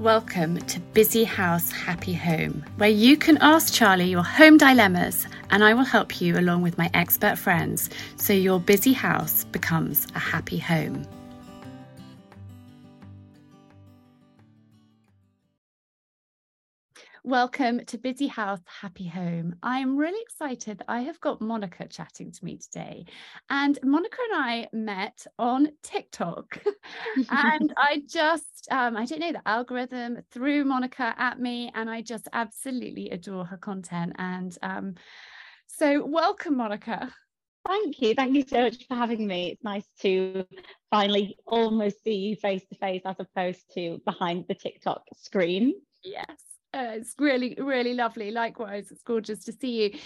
Welcome to Busy House Happy Home, where you can ask Charlie your home dilemmas and I will help you along with my expert friends so your busy house becomes a happy home. Welcome to Busy House Happy Home. I am really excited that I have got Monica chatting to me today. And Monica and I met on TikTok. and I just, um, I don't know, the algorithm threw Monica at me, and I just absolutely adore her content. And um, so, welcome, Monica. Thank you. Thank you so much for having me. It's nice to finally almost see you face to face as opposed to behind the TikTok screen. Yes. Uh, it's really, really lovely. Likewise, it's gorgeous to see you.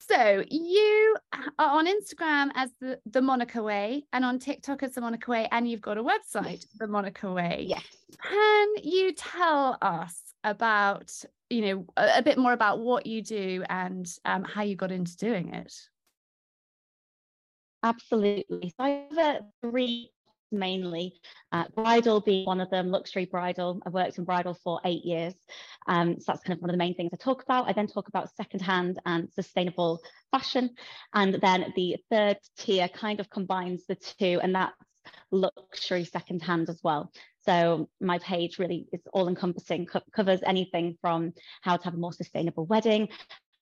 So you are on Instagram as the, the Monica Way and on TikTok as the Monica Way, and you've got a website, the Monica Way. Yes. Can you tell us about, you know, a, a bit more about what you do and um, how you got into doing it? Absolutely. So I have a three mainly, uh, bridal being one of them, luxury bridal. I've worked in bridal for eight years. Um, so that's kind of one of the main things I talk about. I then talk about secondhand and sustainable fashion. And then the third tier kind of combines the two, and that's luxury secondhand as well. So my page really is all encompassing, co- covers anything from how to have a more sustainable wedding,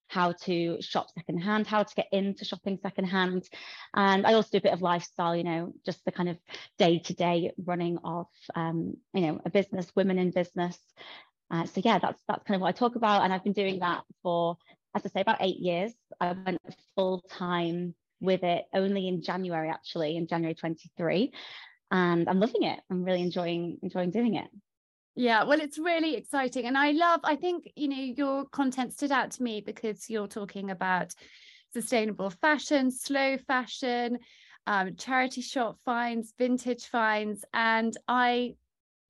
how to shop secondhand, how to get into shopping secondhand. And I also do a bit of lifestyle, you know, just the kind of day to day running of, um, you know, a business, women in business. Uh, so yeah, that's that's kind of what I talk about, and I've been doing that for, as I say, about eight years. I went full time with it only in January, actually, in January 23, and I'm loving it. I'm really enjoying enjoying doing it. Yeah, well, it's really exciting. And I love, I think, you know, your content stood out to me because you're talking about sustainable fashion, slow fashion, um, charity shop finds, vintage finds. And I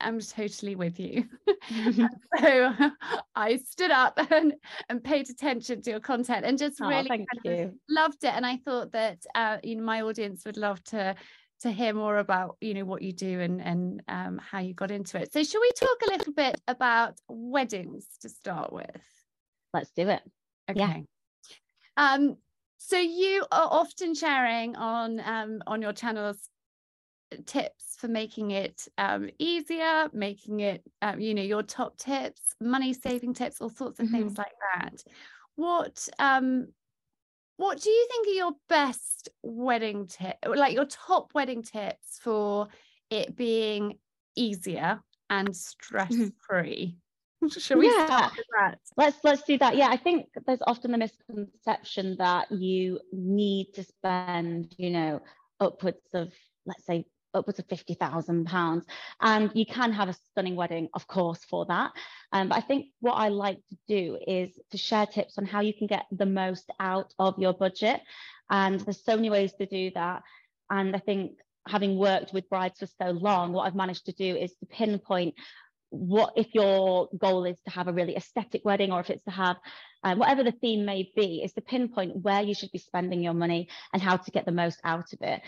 am totally with you. so I stood up and, and paid attention to your content and just oh, really loved it. And I thought that, uh, you know, my audience would love to to hear more about you know what you do and and um, how you got into it. So shall we talk a little bit about weddings to start with? Let's do it. Okay. Yeah. um so you are often sharing on um on your channels tips for making it um easier making it um, you know your top tips money saving tips all sorts of mm-hmm. things like that. What um what do you think are your best wedding tip like your top wedding tips for it being easier and mm-hmm. stress free Shall we yeah. start with that? Let's let's do that. Yeah, I think there's often the misconception that you need to spend, you know, upwards of let's say upwards of fifty thousand pounds, and you can have a stunning wedding, of course, for that. Um, but I think what I like to do is to share tips on how you can get the most out of your budget, and there's so many ways to do that. And I think having worked with brides for so long, what I've managed to do is to pinpoint what if your goal is to have a really aesthetic wedding or if it's to have um, whatever the theme may be is to pinpoint where you should be spending your money and how to get the most out of it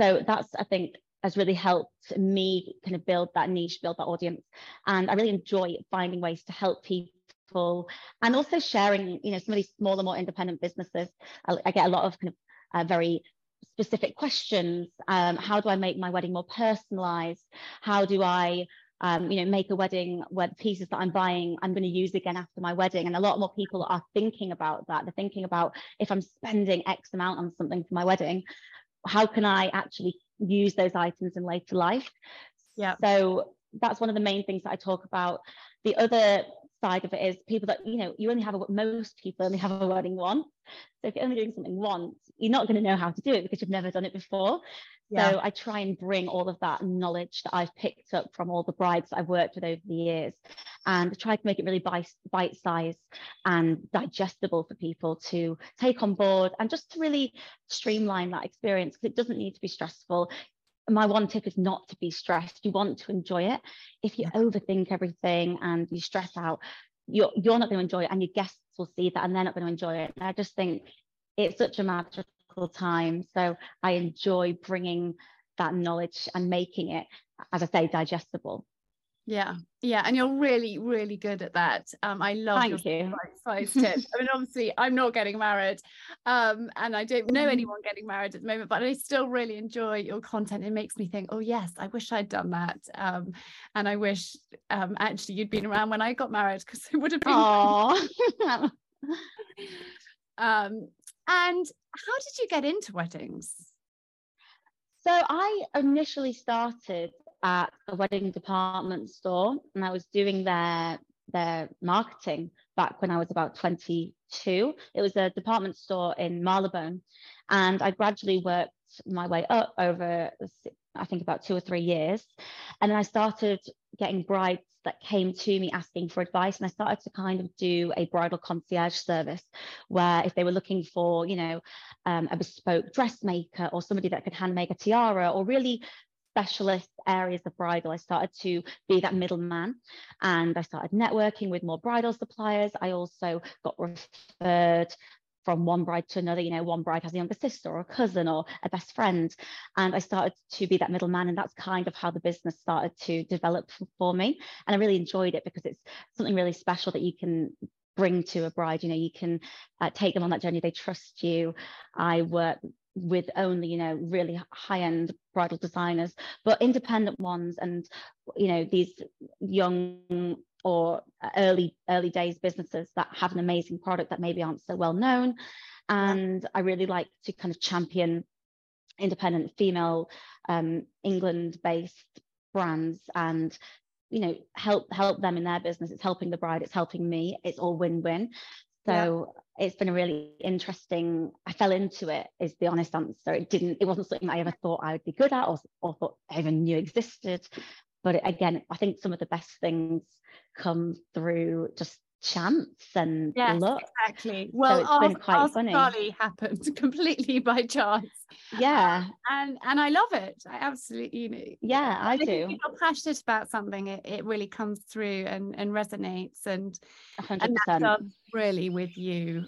so that's i think has really helped me kind of build that niche, build that audience. And I really enjoy finding ways to help people and also sharing, you know, some of these smaller, more independent businesses. I, I get a lot of kind of uh, very specific questions. Um, how do I make my wedding more personalized? How do I um, you know, make a wedding where the pieces that I'm buying, I'm going to use again after my wedding. And a lot more people are thinking about that. They're thinking about if I'm spending X amount on something for my wedding, how can I actually use those items in later life. Yeah. So that's one of the main things that I talk about. The other side of it is people that you know you only have a most people only have a wedding once. So if you're only doing something once you're not going to know how to do it because you've never done it before. Yeah. so i try and bring all of that knowledge that i've picked up from all the brides that i've worked with over the years and try to make it really bite sized and digestible for people to take on board and just to really streamline that experience because it doesn't need to be stressful my one tip is not to be stressed. You want to enjoy it. If you overthink everything and you stress out, you're, you're not going to enjoy it, and your guests will see that and they're not going to enjoy it. And I just think it's such a magical time. So I enjoy bringing that knowledge and making it, as I say, digestible. Yeah, yeah, and you're really, really good at that. Um, I love Thank your you. size tips. I mean, obviously, I'm not getting married, um, and I don't know anyone getting married at the moment, but I still really enjoy your content. It makes me think, oh yes, I wish I'd done that, um, and I wish um, actually you'd been around when I got married because it would have been. Oh, Um, and how did you get into weddings? so I initially started at a wedding department store, and I was doing their their marketing back when I was about 22. It was a department store in Marylebone, and I gradually worked my way up over, I think, about two or three years, and then I started getting brides that came to me asking for advice, and I started to kind of do a bridal concierge service, where if they were looking for, you know, um, a bespoke dressmaker or somebody that could hand make a tiara, or really specialist areas of bridal. I started to be that middleman and I started networking with more bridal suppliers. I also got referred from one bride to another. You know, one bride has a younger sister or a cousin or a best friend. And I started to be that middleman. And that's kind of how the business started to develop for me. And I really enjoyed it because it's something really special that you can bring to a bride you know you can uh, take them on that journey they trust you. I work with only you know really high end bridal designers but independent ones and you know these young or early early days businesses that have an amazing product that maybe aren't so well known. And i really like to kind of champion independent female um, england based brands and you know help help them in their business. It's helping the bride it's helping me. It's all win-win. So yeah. it's been a really interesting i fell into it is the honest answer. It didn't it wasn't something i ever thought i would be good at or, or thought i even knew existed. But again i think some of the best things come through just chance and yes, luck. Exactly. Well, so it's been quite funny. Happened completely by chance. Yeah. Um, and and I love it. I absolutely you know, yeah, I, I do. If you're passionate about something, it, it really comes through and, and resonates and, 100%. and that really with you.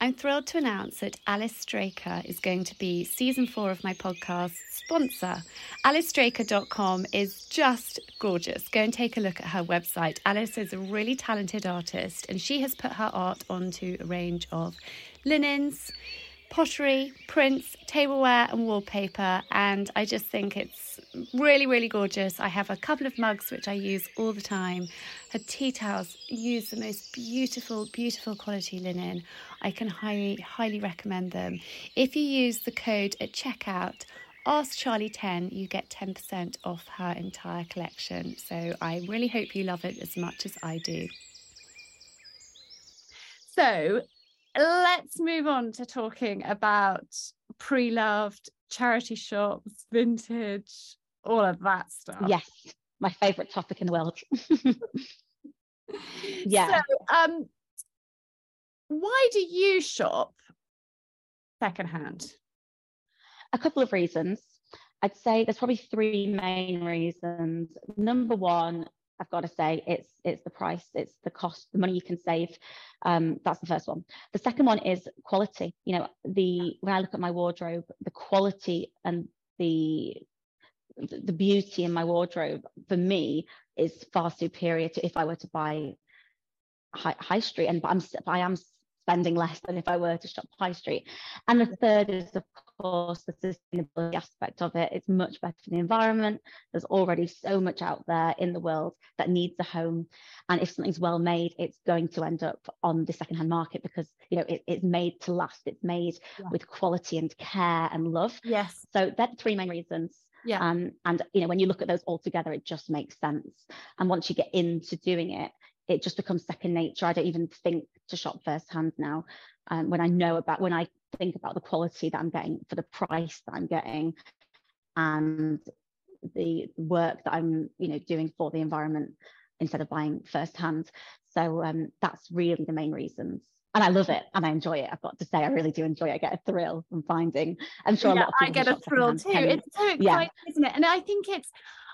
I'm thrilled to announce that Alice Straker is going to be season four of my podcast sponsor. AliceStraker.com is just gorgeous. Go and take a look at her website. Alice is a really talented artist and she has put her art onto a range of linens, pottery, prints, tableware, and wallpaper. And I just think it's really, really gorgeous. I have a couple of mugs which I use all the time. Her tea towels use the most beautiful, beautiful quality linen. I can highly, highly recommend them. If you use the code at checkout, Ask Charlie 10, you get 10% off her entire collection. So I really hope you love it as much as I do. So let's move on to talking about pre loved charity shops, vintage, all of that stuff. Yes, my favorite topic in the world. yeah. So, um, why do you shop secondhand? A couple of reasons. I'd say there's probably three main reasons. Number one, I've got to say it's it's the price, it's the cost, the money you can save. Um, that's the first one. The second one is quality. You know, the when I look at my wardrobe, the quality and the the beauty in my wardrobe for me is far superior to if I were to buy high, high street and I'm I am spending less than if I were to shop high street. And the third is, of course, the sustainability aspect of it. It's much better for the environment. There's already so much out there in the world that needs a home. And if something's well made, it's going to end up on the secondhand market because you know it, it's made to last. It's made yeah. with quality and care and love. Yes. So that's the three main reasons. Yeah. Um, and you know, when you look at those all together, it just makes sense. And once you get into doing it, it just becomes second nature. I don't even think to shop firsthand now. Um, when I know about when I think about the quality that I'm getting for the price that I'm getting and the work that I'm, you know, doing for the environment instead of buying firsthand. So um, that's really the main reasons. And I love it and I enjoy it. I've got to say, I really do enjoy it. I get a thrill from finding. I'm sure yeah, a lot of I get a thrill too. It's so exciting, yeah. isn't it? And I think it's.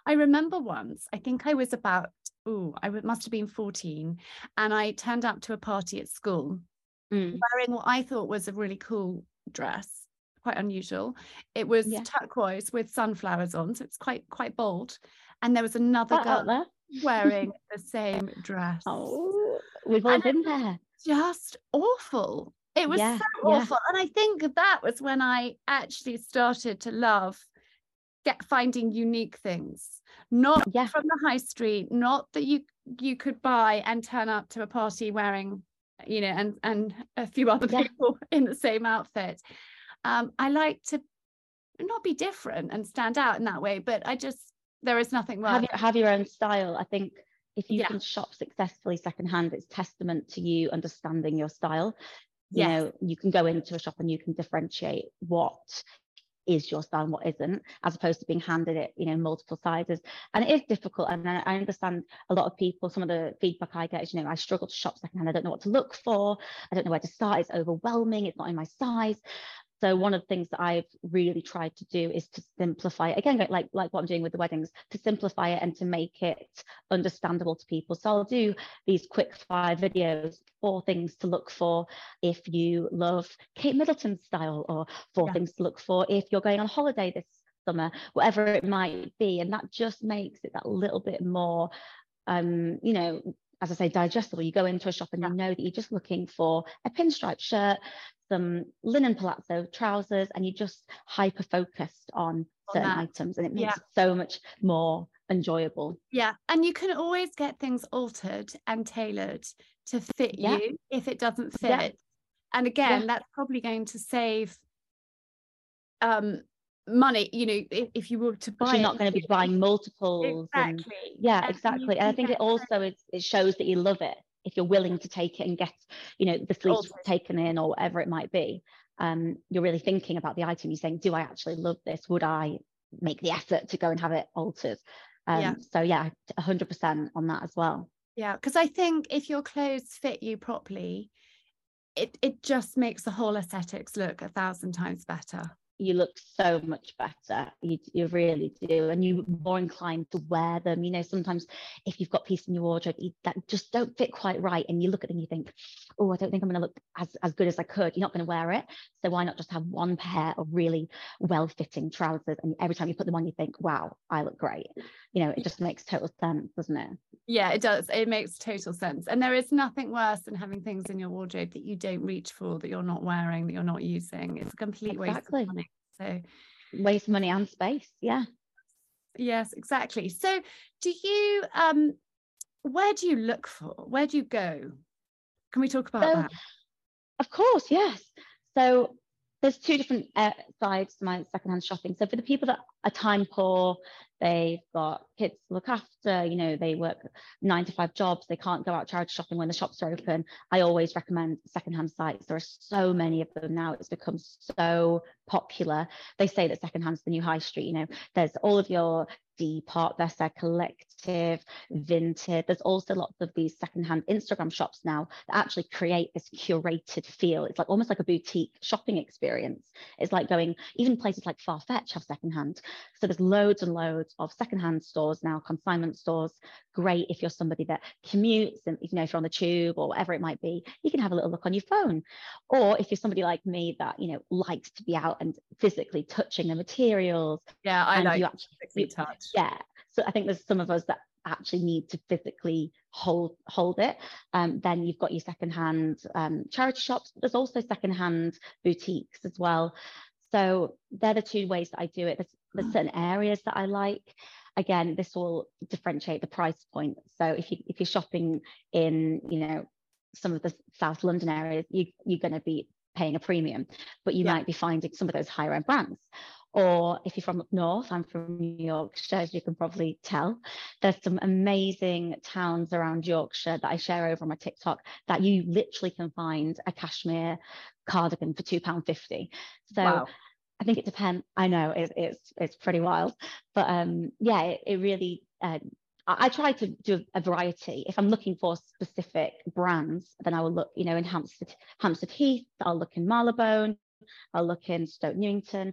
I remember once. I think I was about oh, I must have been 14. And I turned up to a party at school mm. wearing what I thought was a really cool dress, quite unusual. It was yeah. turquoise with sunflowers on, so it's quite quite bold. and there was another girl wearing the same dress. Oh, we've all and been there. Just awful. It was yeah, so awful. Yeah. And I think that was when I actually started to love get finding unique things. Not yeah. from the high street, not that you you could buy and turn up to a party wearing, you know, and and a few other people in the same outfit. Um, I like to not be different and stand out in that way, but I just there is nothing wrong. Have, your, have your own style. I think if you yeah. can shop successfully secondhand, it's testament to you understanding your style. You yes. know, you can go into a shop and you can differentiate what is your style and what isn't, as opposed to being handed it, you know, multiple sizes. And it is difficult. And I, I understand a lot of people, some of the feedback I get is, you know, I struggle to shop secondhand. I don't know what to look for. I don't know where to start. It's overwhelming. It's not in my size. So one of the things that I've really tried to do is to simplify it. Again, like, like what I'm doing with the weddings, to simplify it and to make it understandable to people. So I'll do these quick fire videos, four things to look for if you love Kate Middleton style, or four yeah. things to look for if you're going on holiday this summer, whatever it might be. And that just makes it that little bit more, um, you know, as I say, digestible. You go into a shop and yeah. you know that you're just looking for a pinstripe shirt, some linen palazzo trousers and you're just hyper focused on certain items and it makes yeah. it so much more enjoyable. Yeah. And you can always get things altered and tailored to fit yeah. you if it doesn't fit. Yeah. And again, that's probably going to save um money you know if, if you were to buy you're not going to be buying multiples exactly. And, yeah and exactly. And i think it also is, it shows that you love it if you're willing to take it and get you know the sleeves taken in or whatever it might be. Um, you're really thinking about the item. You're saying do i actually love this? Would i make the effort to go and have it altered? Um, yeah. so yeah 100% on that as well. Yeah because i think if your clothes fit you properly it, it just makes the whole aesthetics look a thousand times better you look so much better. You, you really do. And you're more inclined to wear them. You know, sometimes if you've got pieces in your wardrobe that just don't fit quite right and you look at them, you think, oh, I don't think I'm going to look as, as good as I could. You're not going to wear it. So why not just have one pair of really well fitting trousers? And every time you put them on, you think, wow, I look great. You know, it just makes total sense, doesn't it? Yeah, it does. It makes total sense. And there is nothing worse than having things in your wardrobe that you don't reach for, that you're not wearing, that you're not using. It's a complete exactly. waste of money. So waste money and space. Yeah. Yes, exactly. So do you um where do you look for? Where do you go? Can we talk about so, that? Of course, yes. So there's two different uh, sides to my secondhand shopping. So for the people that are time poor, they've got kids to look after, you know, they work nine to five jobs, they can't go out charity shopping when the shops are open. I always recommend secondhand sites. There are so many of them now. It's become so popular. They say that secondhand's the new high street. You know, there's all of your Depop, Vestiaire Collective, Vinted. There's also lots of these secondhand Instagram shops now that actually create this curated feel. It's like almost like a boutique shopping experience. It's like going, even places like Farfetch have secondhand. So there's loads and loads of secondhand stores now, consignment stores. Great if you're somebody that commutes and you know if you're on the tube or whatever it might be, you can have a little look on your phone. Or if you're somebody like me that you know likes to be out and physically touching the materials. Yeah, I like you actually touch yeah so i think there's some of us that actually need to physically hold hold it. Um, then you've got your secondhand um, charity shops. There's also secondhand boutiques as well. So they're the two ways that i do it. There's, there's certain areas that i like. Again this will differentiate the price point. So if you if you're shopping in you know some of the south london areas you, you're going to be paying a premium but you yeah. might be finding some of those higher end brands or if you're from up north, I'm from New Yorkshire, as you can probably tell. There's some amazing towns around Yorkshire that I share over on my TikTok that you literally can find a cashmere cardigan for £2.50. So wow. I think it depends. I know it, it's it's pretty wild, but um, yeah, it, it really. Uh, I, I try to do a variety. If I'm looking for specific brands, then I will look, you know, in Hampstead, Hampstead Heath. I'll look in Marylebone. I'll look in Stoke Newington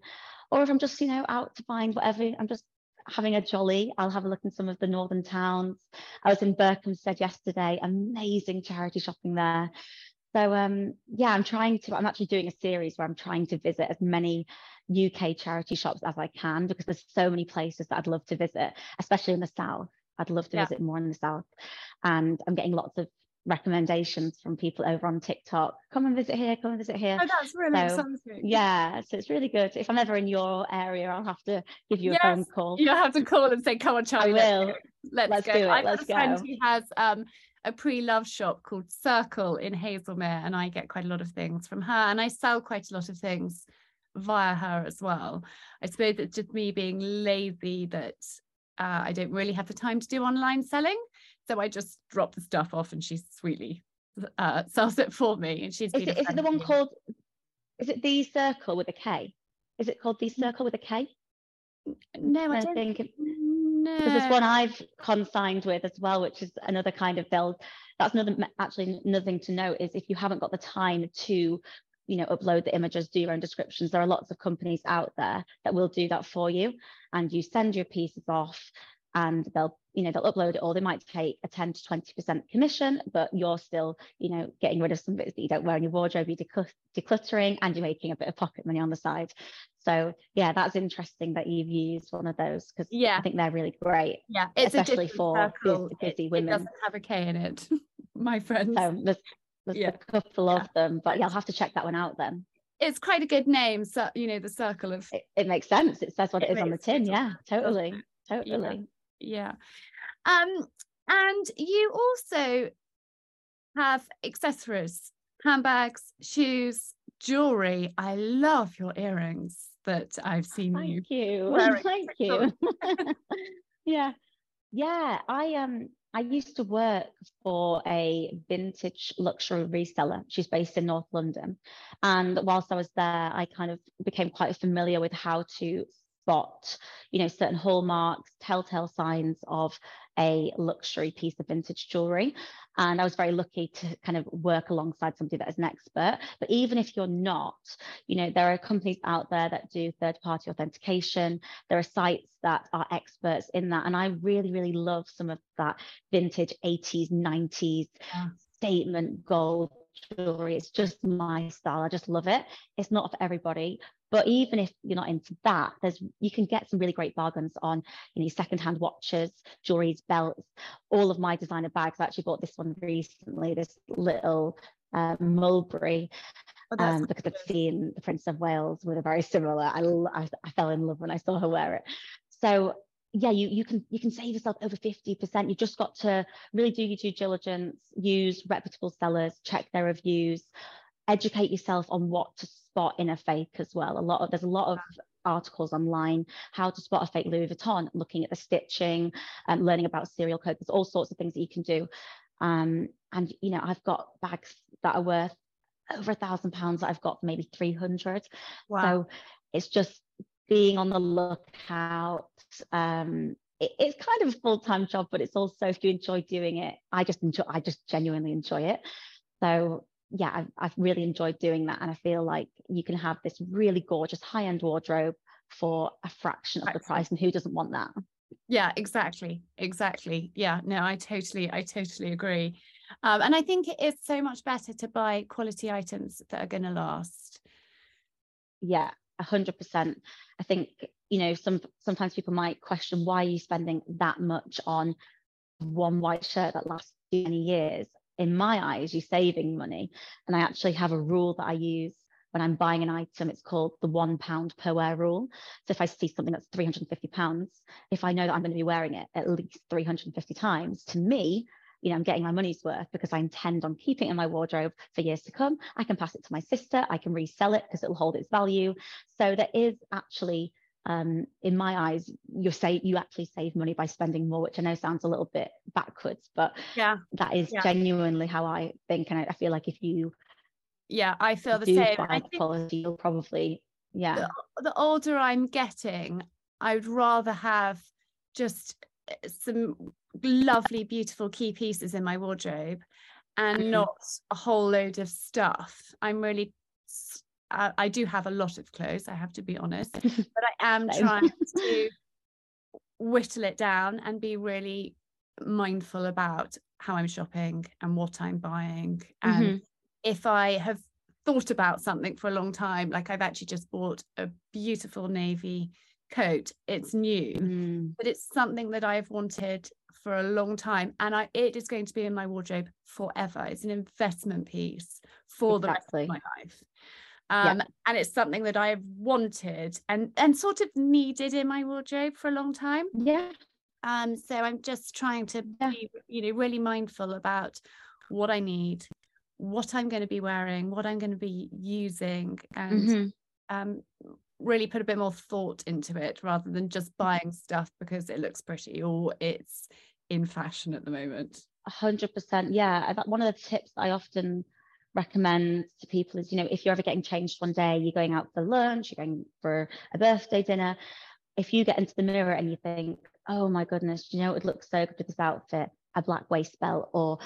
or if I'm just, you know, out to find whatever, I'm just having a jolly, I'll have a look in some of the northern towns. I was in Berkhamsted yesterday, amazing charity shopping there. So um, yeah, I'm trying to, I'm actually doing a series where I'm trying to visit as many UK charity shops as I can because there's so many places that I'd love to visit, especially in the south. I'd love to yeah. visit more in the south. And I'm getting lots of recommendations from people over on TikTok. Come and visit here, come and visit here. Oh, that's really so, exciting. Yeah, so it's really good. If I'm ever in your area, I'll have to give you yes, a phone call. You'll have to call and say, come on, Charlie. I will. Let's, let's go. do it. I've let's got a friend who has um, a pre-love shop called Circle in Haslemere, and I get quite a lot of things from her, and I sell quite a lot of things via her as well. I suppose it's just me being lazy that uh, I don't really have the time to do online selling. So I just drop the stuff off and she sweetly uh, sells it for me. And she's is it, is it the one called, is it the circle with a K? Is it called the mm. circle with a K? No, I, I don't think. It, no. There's one I've consigned with as well, which is another kind of build. That's another actually another thing to note is if you haven't got the time to you know upload the images do your own descriptions there are lots of companies out there that will do that for you and you send your pieces off and they'll you know they'll upload it or they might take a 10 to 20 percent commission but you're still you know getting rid of some bits that you don't wear in your wardrobe you're decluttering and you're making a bit of pocket money on the side. So yeah that's interesting that you've used one of those because yeah. I think they're really great yeah it's especially for busy, busy it, women. it doesn't have a k in it my friends. So there's, there's yeah. a couple yeah. of them but yeah i'll have to check that one out then. It's quite a good name so you know the circle of it, it makes sense. It says what it, it is on the tin. yeah totally totally yeah um and you also have accessories handbags shoes jewelry i love your earrings that i've seen you. thank you, you. thank you yeah yeah i um I used to work for a vintage luxury reseller. She's based in North London. And whilst I was there, I kind of became quite familiar with how to spot, you know, certain hallmarks, telltale signs of a luxury piece of vintage jewelry. And I was very lucky to kind of work alongside somebody that is an expert. But even if you're not, you know, there are companies out there that do third party authentication. There are sites that are experts in that. And I really, really love some of that vintage 80s, 90s yeah. statement gold jewelry. It's just my style. I just love it. It's not for everybody, but even if you're not into that, there's you can get some really great bargains on you know secondhand watches, jewelries, belts. All of my designer bags. I actually bought this one recently. This little uh, mulberry. Oh, um, because I've seen the Princess of Wales with a very similar. I, I, I fell in love when I saw her wear it. So yeah, you you can you can save yourself over 50%. You've just got to really do your due diligence, use reputable sellers, check their reviews, educate yourself on what to spot in a fake as well. A lot of there's a lot of articles online how to spot a fake Louis Vuitton, looking at the stitching, and um, learning about serial codes. There's all sorts of things that you can do. Um, and you know, I've got bags that are worth over a thousand pounds I've got maybe 300. Wow. So it's just being on the lookout. Um, it, it's kind of a full-time job, but it's also if you enjoy doing it, I just enjoy I just genuinely enjoy it. So yeah, I've, I've really enjoyed doing that. And I feel like you can have this really gorgeous high-end wardrobe for a fraction of the price. And who doesn't want that? Yeah, exactly. Exactly. Yeah, no, I totally, I totally agree. Um, and I think it is so much better to buy quality items that are going to last. Yeah, a hundred percent. I think, you know, some sometimes people might question why are you spending that much on one white shirt that lasts many years? in my eyes, you're saving money. And I actually have a rule that I use when I'm buying an item. It's called the one pound per wear rule. So if I see something that's 350 pounds, if I know that I'm going to be wearing it at least 350 times, to me, you know, I'm getting my money's worth because I intend on keeping it in my wardrobe for years to come. I can pass it to my sister. I can resell it because it will hold its value. So there is actually um, in my eyes, you say you actually save money by spending more, which I know sounds a little bit backwards, but yeah, that is yeah. genuinely how I think. And I, I, feel like if you, yeah, I feel the same. I quality, you'll probably, yeah. The, the older I'm getting, I'd rather have just eh, some lovely, beautiful key pieces in my wardrobe and mm-hmm. not a whole load of stuff. I'm really I, I do have a lot of clothes, I have to be honest, but I am trying to whittle it down and be really mindful about how I'm shopping and what I'm buying. And mm-hmm. if I have thought about something for a long time. Like I've actually just bought a beautiful navy coat. It's new, Mm, but it's something that I've wanted for a long time. And I it is going to be in my wardrobe forever. It's an investment piece for the rest of my life. Yeah. Um, and it's something that I've wanted and and sort of needed in my wardrobe for a long time. yeah. Um, so I'm just trying to be, you know, really mindful about what I need, what I'm going to be wearing, what I'm going to be using, and Mhm. um, really put a bit more thought into it rather than just Mm-hmm. buying stuff because it looks pretty or it's in fashion at the moment. A hundred percent. Yeah. I- that- One of the tips I often recommend to people is, you know, if you're ever getting changed one day, you're going out for lunch, you're going for a birthday dinner. If you get into the mirror and you think, oh my goodness, you know, it would look so good with this outfit, a black waist belt or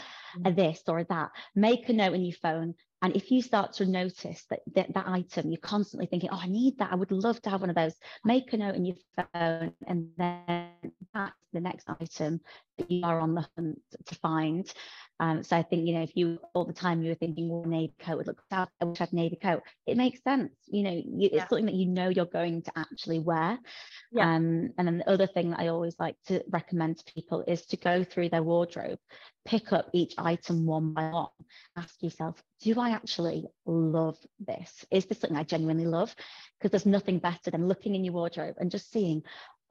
a this or a that, make a note in your phone. And if you start to notice that, that that item, you're constantly thinking, oh, I need that. I would love to have one of those. Make a note in your phone, and then that's the next item that you are on the hunt to find. Um, so I think, you know, if you all the time you were thinking, well, navy coat would look fab, I wish I had navy coat, it makes sense. You know, you, Yeah. it's something that you know you're going to actually wear. Yeah. Um, and then the other thing that I always like to recommend to people is to go through their wardrobe, pick up each item one by one, ask yourself, do I actually love this? Is this something I genuinely love? Because there's nothing better than looking in your wardrobe and just seeing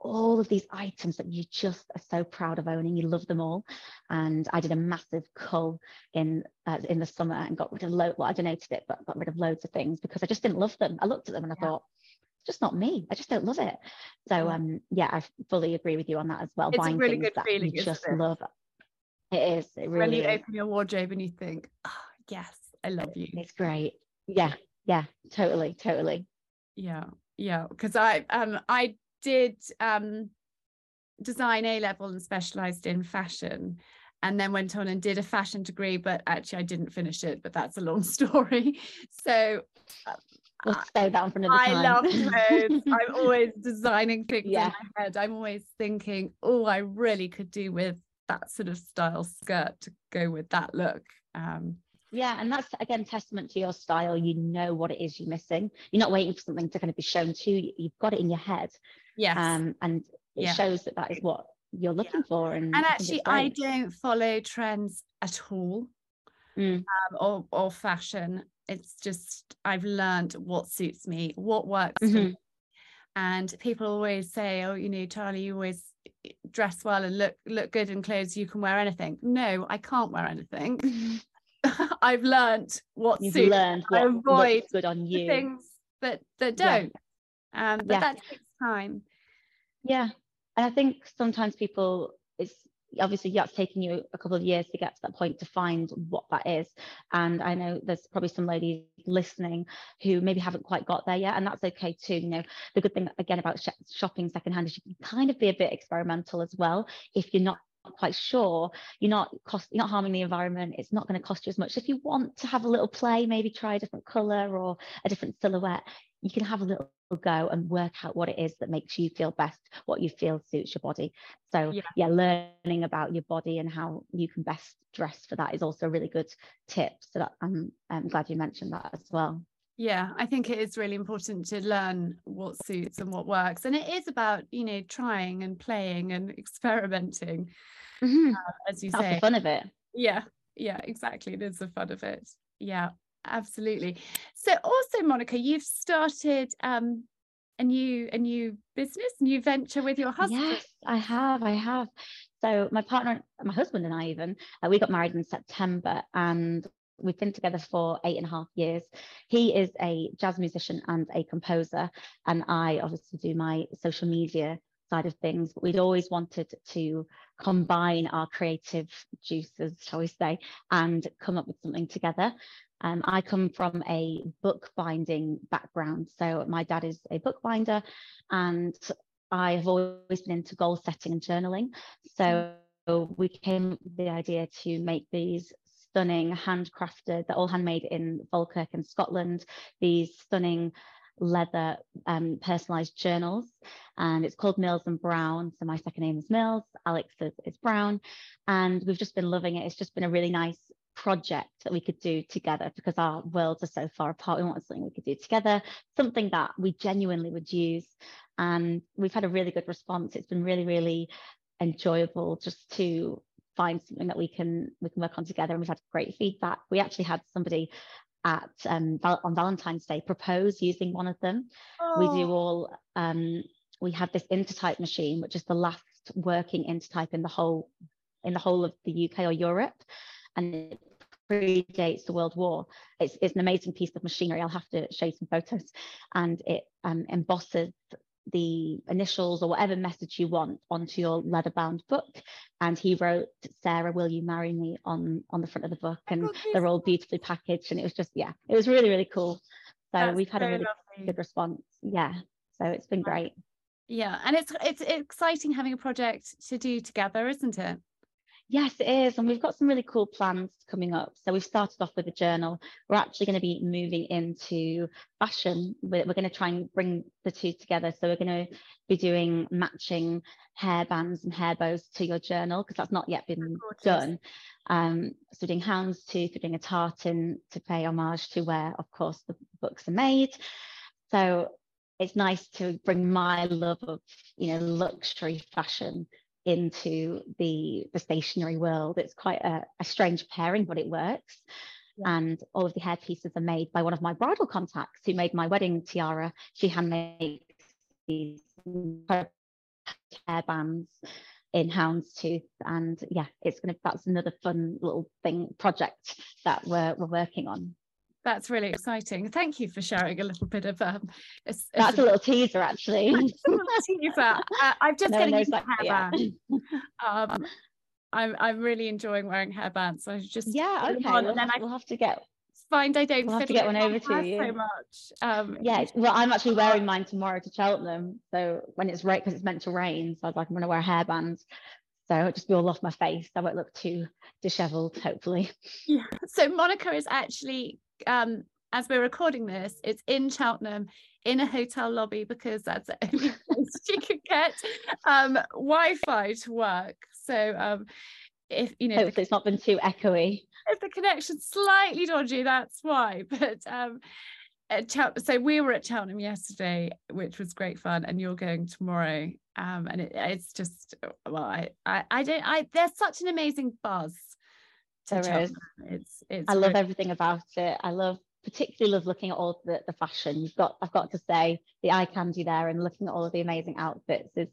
all of these items that you just are so proud of owning. You love them all. And I did a massive cull in uh, in the summer and got rid of loads. Well, I donated it, but got rid of loads of things because I just didn't love them. I looked at them and I Yeah. thought, it's just not me. I just don't love it. So Yeah. um yeah, I fully agree with you on that as well. It's a really things good that feeling, you just it? love. It is. It really when you is. open your wardrobe and you think, oh, yes, I love you. It's great. Yeah. Yeah. Totally. Totally. Yeah, yeah. Because I um I did um design A level and specialized in fashion and then went on and did a fashion degree, but actually I didn't finish it, but that's a long story. So We'll I- save that one for another I time. love clothes. I'm always designing things Yeah. in my head. I'm always thinking, oh, I really could do with that sort of style skirt to go with that look. Um, Yeah, and that's again testament to your style. You know what it is you're missing. You're not waiting for something to kind of be shown to you. You've got it in your head, yes. um, and it Yeah. shows that that is what you're looking for. And, and I actually, I don't follow trends at all. Mm. um, or, or fashion. It's just I've learned what suits me, what works for Mhm. me. And people always say, "Oh, you know, Charlie, you always dress well and look look good in clothes. You can wear anything." No, I can't wear anything. I've learned what You've suits learned I what avoid looks good on you. things that that don't. Um, but Yeah. that takes time. Yeah, and I think sometimes people it's obviously yeah, it's taken you a couple of years to get to that point to find what that is. And I know there's probably some ladies listening who maybe haven't quite got there yet, and that's okay too. You know, the good thing again about sh- shopping secondhand is you can kind of be a bit experimental as well if you're not quite sure you're not cost you're not harming the environment it's not going to cost you as much if you want to have a little play maybe try a different color or a different silhouette you can have a little go and work out what it is that makes you feel best what you feel suits your body so Yeah. yeah, learning about your body and how you can best dress for that is also a really good tip so that i'm, I'm glad you mentioned that as well Yeah, I think it is really important to learn what suits and what works. And it is about, you know, trying and playing and experimenting, mm-hmm. uh, as you that's say. the fun of it Yeah, yeah, exactly. It is the fun of it. Yeah, absolutely. So also, Monica, you've started um a new a new business, new venture with your husband. Yes, I have. I have. So my partner, my husband, and I even uh, we got married in September, and we've been together for eight and a half years. He is a jazz musician and a composer, and I obviously do my social media side of things. But we'd always wanted to combine our creative juices, shall we say, and come up with something together. Um, I come from a bookbinding background. So my dad is a bookbinder, and I have always been into goal setting and journaling. So we came up with the idea to make these stunning handcrafted, they're all handmade in Falkirk in Scotland, these stunning leather um, personalized journals. And it's called Mills and Brown. So my second name is Mills, Alex is, is Brown. And we've just been loving it. It's just been a really nice project that we could do together because our worlds are so far apart. We wanted something we could do together, something that we genuinely would use. And we've had a really good response. It's been really, really enjoyable just to find something that we can we can work on together. And we've had great feedback. We actually had somebody at um, on Valentine's Day propose using one of them. Oh. We do oh. all um, we have this intertype machine, which is the last working intertype in the whole in the whole of the UK or Europe, and it predates the World War. It's, it's an amazing piece of machinery. I'll have to show you some photos, and it um, embosses the initials or whatever message you want onto your leather bound book. And he wrote sarah will you marry me on on the front of the book? And they're all beautifully packaged. And it was just yeah it was really really cool. So That's we've had a really lovely. good response. Yeah. So it's been great. Yeah. And it's it's exciting having a project to do together isn't it Yes, it is. And we've got some really cool plans coming up. So we've started off with a journal. We're actually going to be moving into fashion. We're, we're going to try and bring the two together. So we're going to be doing matching hair bands and hair bows to your journal because that's not yet been done. Um, so doing houndstooth, we're doing a tartan to pay homage to where, of course, the books are made. So it's nice to bring my love of, you know, luxury fashion into the, the stationery world. It's quite a, a strange pairing, but it works. Yeah. And all of the hair pieces are made by one of my bridal contacts who made my wedding tiara. She handmakes these hair bands in houndstooth and yeah it's gonna that's another fun little thing project that we're, we're working on that's really exciting. Thank you for sharing a little bit of um. A, That's a, a little teaser, actually. teaser. Uh, I'm just no, getting into exactly, hairband. Yeah. um, I'm I'm really enjoying wearing hairbands. So I just yeah, okay. We'll, and then have, I we'll have to get find I don't we'll have to get one over to you so much. Um, yeah, well, I'm actually wearing mine tomorrow to Cheltenham. So when it's right because it's meant to rain, so I was like, I'm going to wear hairbands. So it'll just be all off my face. I won't look too disheveled, hopefully. Yeah. So Monica is actually um, as we're recording this, it's in Cheltenham in a hotel lobby because that's the only place you can get um, Wi-Fi to work. So um, if you know, hopefully the, it's not been too echoey. If the connection's slightly dodgy, that's why. But um, so we were at Cheltenham yesterday, which was great fun, and you're going tomorrow. Um, and it, it's just well, I, I, I don't, I. There's such an amazing buzz there is. It's, it's I love everything about it. I love particularly love looking at all the, the fashion. You've got I've got to say the eye candy there and looking at all of the amazing outfits is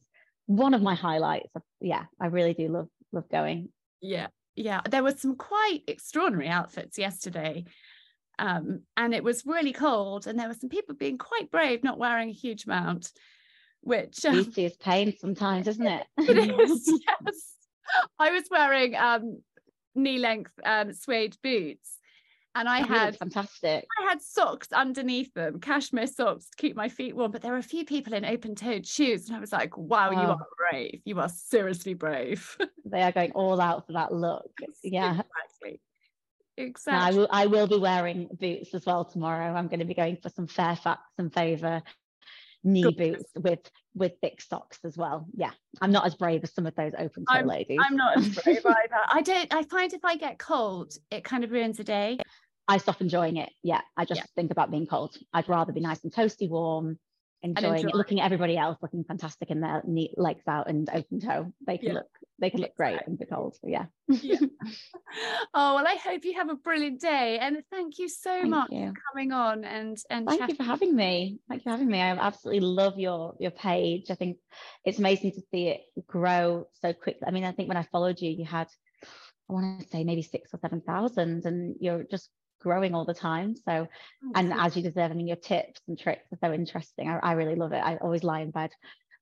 one of my highlights. Yeah, I really do love love going. Yeah, yeah. There were some quite extraordinary outfits yesterday. Um, and it was really cold, and there were some people being quite brave, not wearing a huge amount, which um, beauty is pain sometimes, isn't it? it is, yes. I was wearing um, knee length um, suede boots. And I had fantastic. I had socks underneath them, cashmere socks to keep my feet warm. But there were a few people in open-toed shoes, and I was like, "Wow, you are brave! You are seriously brave." they are going all out for that look. Yeah, exactly. Exactly. I will. I will be wearing boots as well tomorrow. I'm going to be going for some Fairfax and Favour knee Good. boots with with thick socks as well. Yeah, I'm not as brave as some of those open toe I'm, ladies. I'm not as brave either. I don't. I find if I get cold, it kind of ruins the day. I stop enjoying it. Yeah, I just yeah. think about being cold. I'd rather be nice and toasty warm, enjoying enjoy. it, looking at everybody else looking fantastic in their neat legs out and open toe. They can yeah. look they can look great in the cold. Yeah. yeah. Oh well, I hope you have a brilliant day, and thank you so thank much you. for coming on and and thank chatting. you for having me. Thank you for having me. I absolutely love your your page. I think it's amazing to see it grow so quickly. I mean, I think when I followed you, you had I want to say maybe six or seven thousand, and you're just growing all the time. So, oh, and as you deserve, I mean, your tips and tricks are so interesting. I, I really love it. I always lie in bed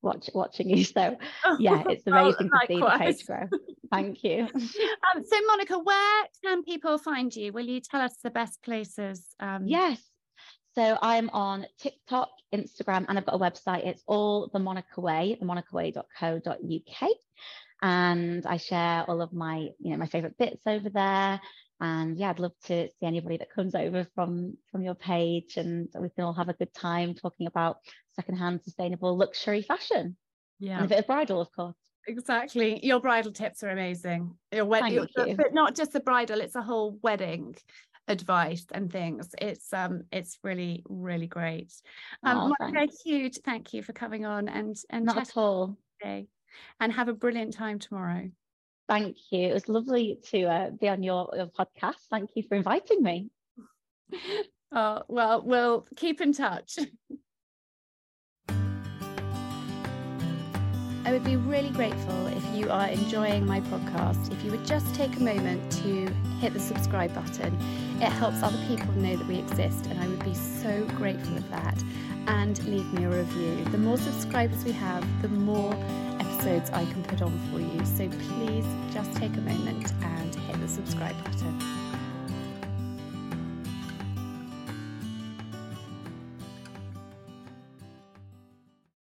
watch, watching you. So, yeah, it's amazing oh, to see the page grow. Thank you. Um, so, Monica, where can people find you? Will you tell us the best places? Um... Yes. So I'm on TikTok, Instagram, and I've got a website. It's all the Monica Way, themonicaway.co.uk. And I share all of my, you know, my favorite bits over there and yeah i'd love to see anybody that comes over from from your page and we can all have a good time talking about secondhand sustainable luxury fashion yeah and a bit of bridal of course exactly. Your bridal tips are amazing. Your wedding, but not just the bridal; it's a whole wedding advice and things. It's um, it's really really great. Um, oh, Monica, huge thank you for coming on and and not at all. Today. And have a brilliant time tomorrow. Thank you. It was lovely to uh, be on your, your podcast. Thank you for inviting me. Oh, well, we'll keep in touch. I would be really grateful if you are enjoying my podcast, if you would just take a moment to hit the subscribe button. It helps other people know that we exist, and I would be so grateful of that. And leave me a review. The more subscribers we have, the more episodes I can put on for you. So please just take a moment and hit the subscribe button.